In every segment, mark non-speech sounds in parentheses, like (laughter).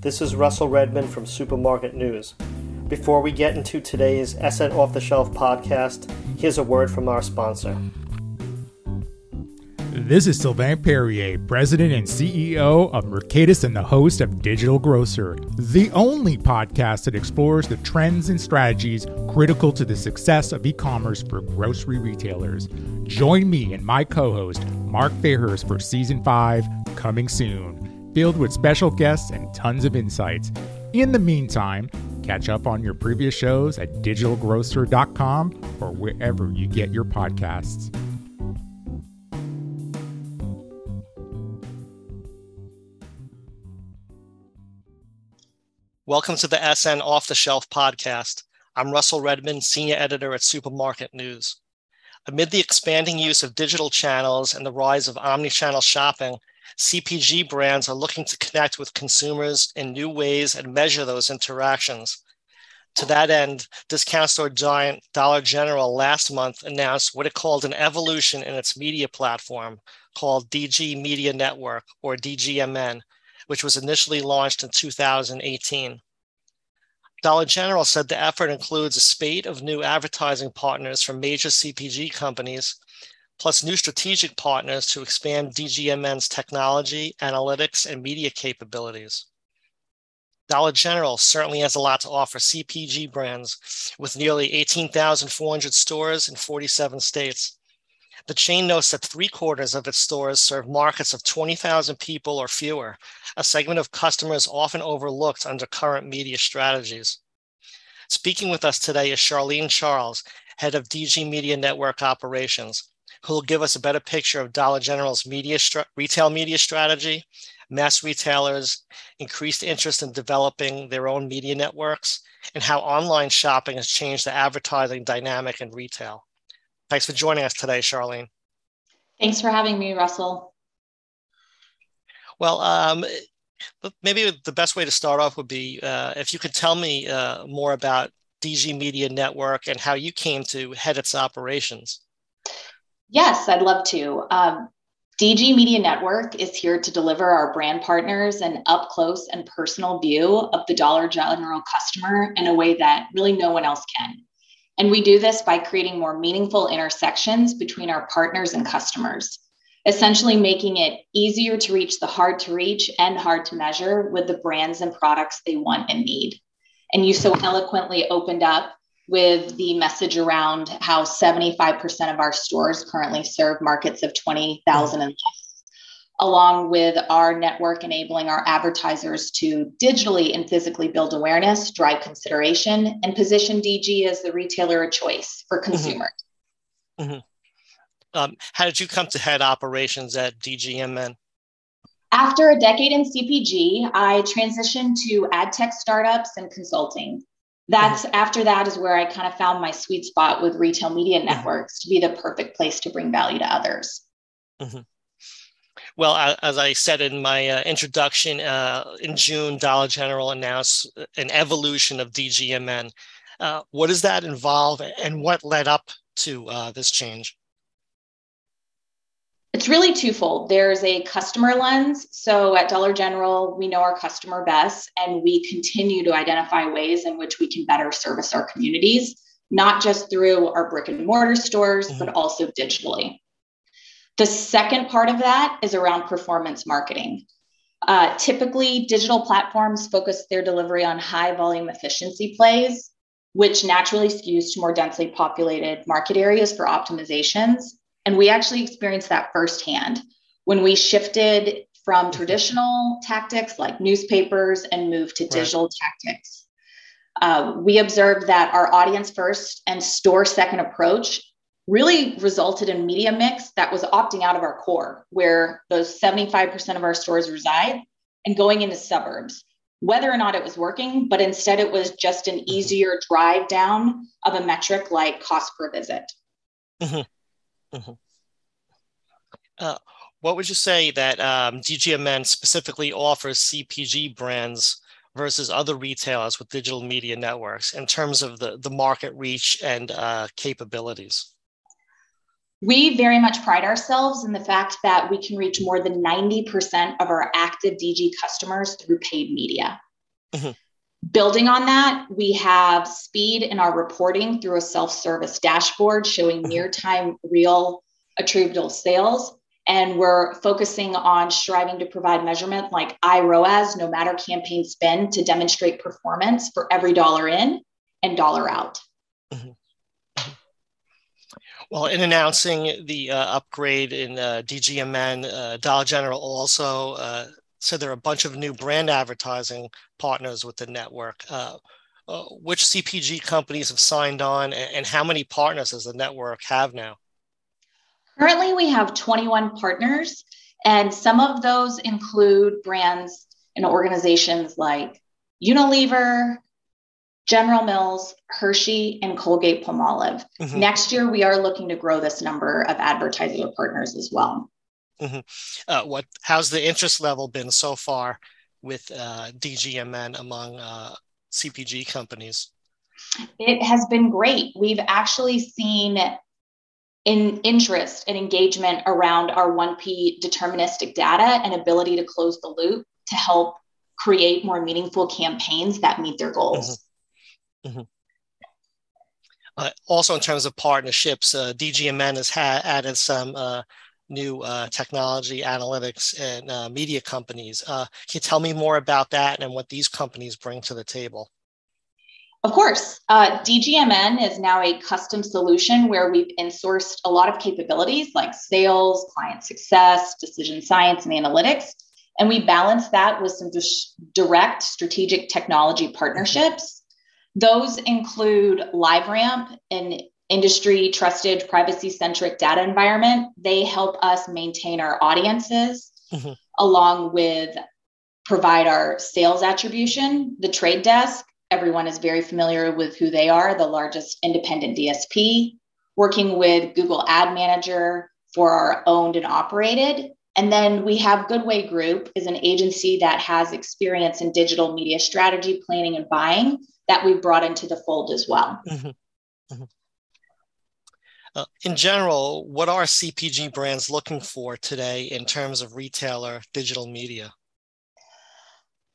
This is Russell Redmond from Supermarket News. Before we get into today's SN Off the Shelf podcast, here's a word from our sponsor. This is Sylvain Perrier, President and CEO of Mercatus and the host of Digital Grocer, the only podcast that explores the trends and strategies critical to the success of e commerce for grocery retailers. Join me and my co host, Mark Fairhurst, for season five, coming soon, filled with special guests and tons of insights. In the meantime, catch up on your previous shows at digitalgrocer.com or wherever you get your podcasts. Welcome to the SN Off the Shelf podcast. I'm Russell Redmond, Senior Editor at Supermarket News. Amid the expanding use of digital channels and the rise of omni-channel shopping, CPG brands are looking to connect with consumers in new ways and measure those interactions. To that end, discount store giant Dollar General last month announced what it called an evolution in its media platform called DG Media Network or DGMN, which was initially launched in 2018. Dollar General said the effort includes a spate of new advertising partners from major CPG companies, plus new strategic partners to expand DGMN's technology, analytics, and media capabilities. Dollar General certainly has a lot to offer CPG brands with nearly 18,400 stores in 47 states. The chain notes that three quarters of its stores serve markets of 20,000 people or fewer, a segment of customers often overlooked under current media strategies. Speaking with us today is Charlene Charles, head of DG Media Network Operations, who will give us a better picture of Dollar General's media retail media strategy, mass retailers' increased interest in developing their own media networks, and how online shopping has changed the advertising dynamic in retail. Thanks for joining us today, Charlene. Thanks for having me, Russell. Well, um, maybe the best way to start off would be uh, if you could tell me uh, more about DG Media Network and how you came to head its operations. Yes, I'd love to. Um, DG Media Network is here to deliver our brand partners an up close and personal view of the Dollar General customer in a way that really no one else can. And we do this by creating more meaningful intersections between our partners and customers, essentially making it easier to reach the hard to reach and hard to measure with the brands and products they want and need. And you so eloquently opened up with the message around how 75% of our stores currently serve markets of 20,000 and less along with our network enabling our advertisers to digitally and physically build awareness, drive consideration, and position DG as the retailer of choice for mm-hmm. consumers. Mm-hmm. Mm-hmm. Um, how did you come to head operations at DGMN? After a decade in CPG, I transitioned to ad tech startups and consulting. That's after that is where I kind of found my sweet spot with retail media mm-hmm. networks to be the perfect place to bring value to others. Mm-hmm. Well, as I said in my uh, introduction, uh, in June, Dollar General announced an evolution of DGMN. Uh, what does that involve and what led up to uh, this change? It's really twofold. There's a customer lens. So at Dollar General, we know our customer best, and we continue to identify ways in which we can better service our communities, not just through our brick and mortar stores, mm-hmm. but also digitally. The second part of that is around performance marketing. Uh, typically, digital platforms focus their delivery on high volume efficiency plays, which naturally skews to more densely populated market areas for optimizations. And we actually experienced that firsthand when we shifted from traditional tactics like newspapers and moved to digital right. tactics. Uh, we observed that our audience first and store second approach really resulted in media mix that was opting out of our core, where those 75% of our stores reside, and going into suburbs. Whether or not it was working, but instead it was just an mm-hmm. easier drive down of a metric like cost per visit. Mm-hmm. Mm-hmm. Uh, what would you say that um, DGMN specifically offers CPG brands versus other retailers with digital media networks in terms of the, the market reach and uh, capabilities? We very much pride ourselves in the fact that we can reach more than 90% of our active DG customers through paid media. Mm-hmm. Building on that, we have speed in our reporting through a self service dashboard showing mm-hmm. near time real attributable sales. And we're focusing on striving to provide measurement like iROAS, no matter campaign spend, to demonstrate performance for every dollar in and dollar out. Mm-hmm. mm-hmm. Well, in announcing the uh, upgrade in uh, DGMN, uh, Dollar General also said there are a bunch of new brand advertising partners with the network. Uh, uh, which CPG companies have signed on, and, and how many partners does the network have now? Currently, we have 21 partners, and some of those include brands and organizations like Unilever, General Mills, Hershey, and Colgate Palmolive. Mm-hmm. Next year, we are looking to grow this number of advertiser partners as well. Mm-hmm. Uh, what? How's the interest level been so far with uh, DGMN among uh, CPG companies? It has been great. We've actually seen in interest and engagement around our 1P deterministic data and ability to close the loop to help create more meaningful campaigns that meet their goals. Mm-hmm. Mm-hmm. Uh, also, in terms of partnerships, uh, DGMN has ha- added some uh, new uh, technology, analytics, and uh, media companies. Uh, can you tell me more about that and what these companies bring to the table? Of course. Uh, DGMN is now a custom solution where we've insourced a lot of capabilities like sales, client success, decision science, and analytics. And we balance that with some direct strategic technology partnerships. Those include LiveRamp, an industry trusted privacy centric data environment. They help us maintain our audiences mm-hmm. along with provide our sales attribution. The trade desk, everyone is very familiar with who they are, the largest independent DSP, working with Google Ad Manager for our owned and operated. And then we have Goodway Group is an agency that has experience in digital media strategy, planning, and buying that we've brought into the fold as well. Mm-hmm. Mm-hmm. Uh, in general, what are CPG brands looking for today in terms of retailer digital media?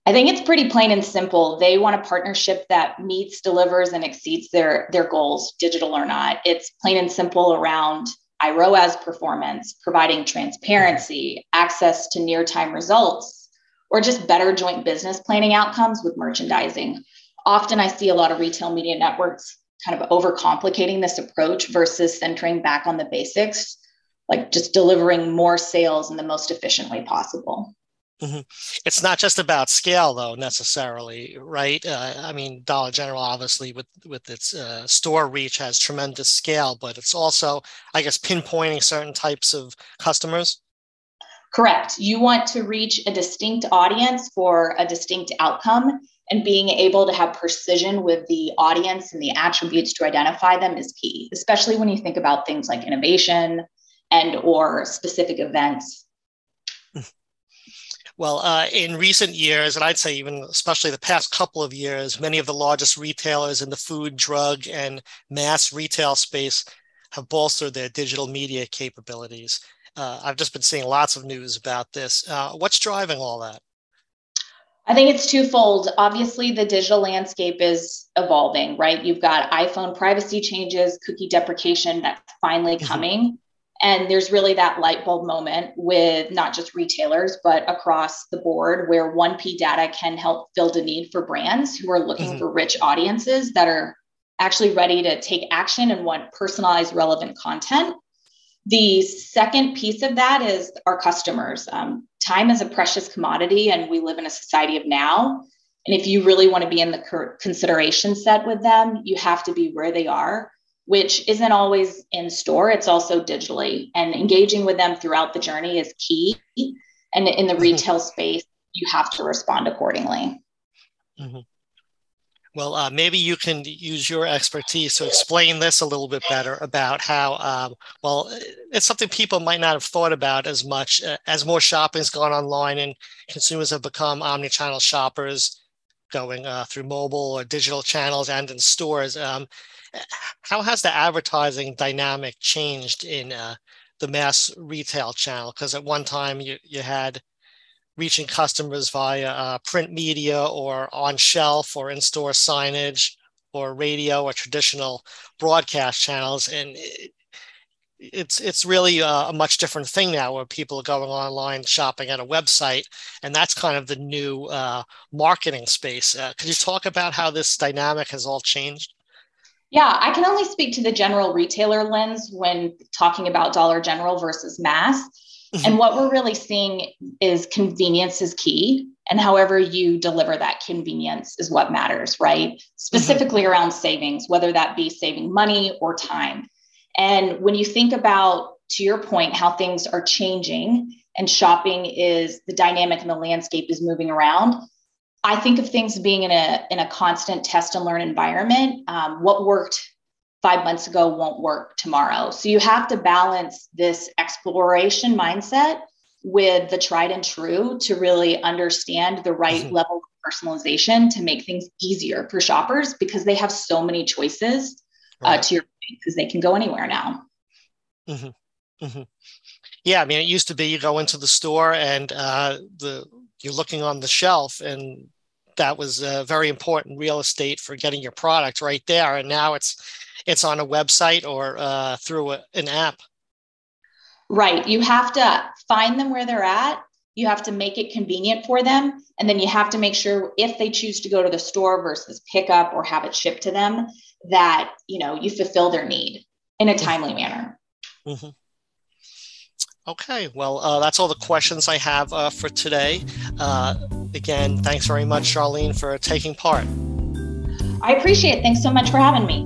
I think it's pretty plain and simple. They want a partnership that meets, delivers, and exceeds their, their goals, digital or not. It's plain and simple around iROAS performance, providing transparency, access to near time results, or just better joint business planning outcomes with merchandising. Often I see a lot of retail media networks kind of overcomplicating this approach versus centering back on the basics, like just delivering more sales in the most efficient way possible. Mm-hmm. It's not just about scale, though, necessarily, right? Uh, I mean, Dollar General, obviously, with with its uh, store reach, has tremendous scale, but it's also, I guess, pinpointing certain types of customers. Correct. You want to reach a distinct audience for a distinct outcome, and being able to have precision with the audience and the attributes to identify them is key, especially when you think about things like innovation and or specific events (laughs) well, uh, in recent years, and I'd say even especially the past couple of years, many of the largest retailers in the food, drug, and mass retail space have bolstered their digital media capabilities. Uh, I've just been seeing lots of news about this. Uh, what's driving all that? I think it's twofold. Obviously, the digital landscape is evolving, right? You've got iPhone privacy changes, cookie deprecation that's finally mm-hmm. coming. And there's really that light bulb moment with not just retailers, but across the board where 1P data can help fill the need for brands who are looking mm-hmm. for rich audiences that are actually ready to take action and want personalized, relevant content. The second piece of that is our customers. Um, time is a precious commodity, and we live in a society of now. And if you really want to be in the consideration set with them, you have to be where they are which isn't always in store, it's also digitally. And engaging with them throughout the journey is key. And in the mm-hmm. retail space, you have to respond accordingly. Mm-hmm. Well, uh, maybe you can use your expertise to explain this a little bit better about how, um, well, it's something people might not have thought about as much uh, as more shopping has gone online and consumers have become omni-channel shoppers going uh, through mobile or digital channels and in stores. Um, how has the advertising dynamic changed in uh, the mass retail channel? Because at one time you, you had reaching customers via uh, print media or on shelf or in store signage or radio or traditional broadcast channels. And it, it's it's really a, a, much different thing now where people are going online shopping at a website and that's kind of the new uh, marketing space. Uh, could you talk about how this dynamic has all changed? Yeah i can only speak to the general retailer lens when talking about dollar general versus mass mm-hmm. and what we're really seeing is convenience is key and however you deliver that convenience is what matters right specifically mm-hmm. around savings whether that be saving money or time and when you think about, to your point, how things are changing and shopping is the dynamic and the landscape is moving around, I think of things being in a in a constant test and learn environment. Um, what worked five months ago won't work tomorrow. So you have to balance this exploration mindset with the tried and true to really understand the right mm-hmm. level of personalization to make things easier for shoppers because they have so many choices. Uh, right. Uh, to your because they can go anywhere now. Mm-hmm. Mm-hmm. Yeah, I mean, it used to be you go into the store and uh, the you're looking on the shelf, and that was a very important real estate for getting your product right there. And now it's it's on a website or uh, through a, an app. Right. You have to find them where they're at. You have to make it convenient for them. And then you have to make sure if they choose to go to the store versus pick up or have it shipped to them, that you know you fulfill their need in a timely manner mm-hmm. Okay well uh, that's all the questions i have uh, for today. Uh, again thanks very much charlene for taking part. I appreciate it. Thanks so much for having me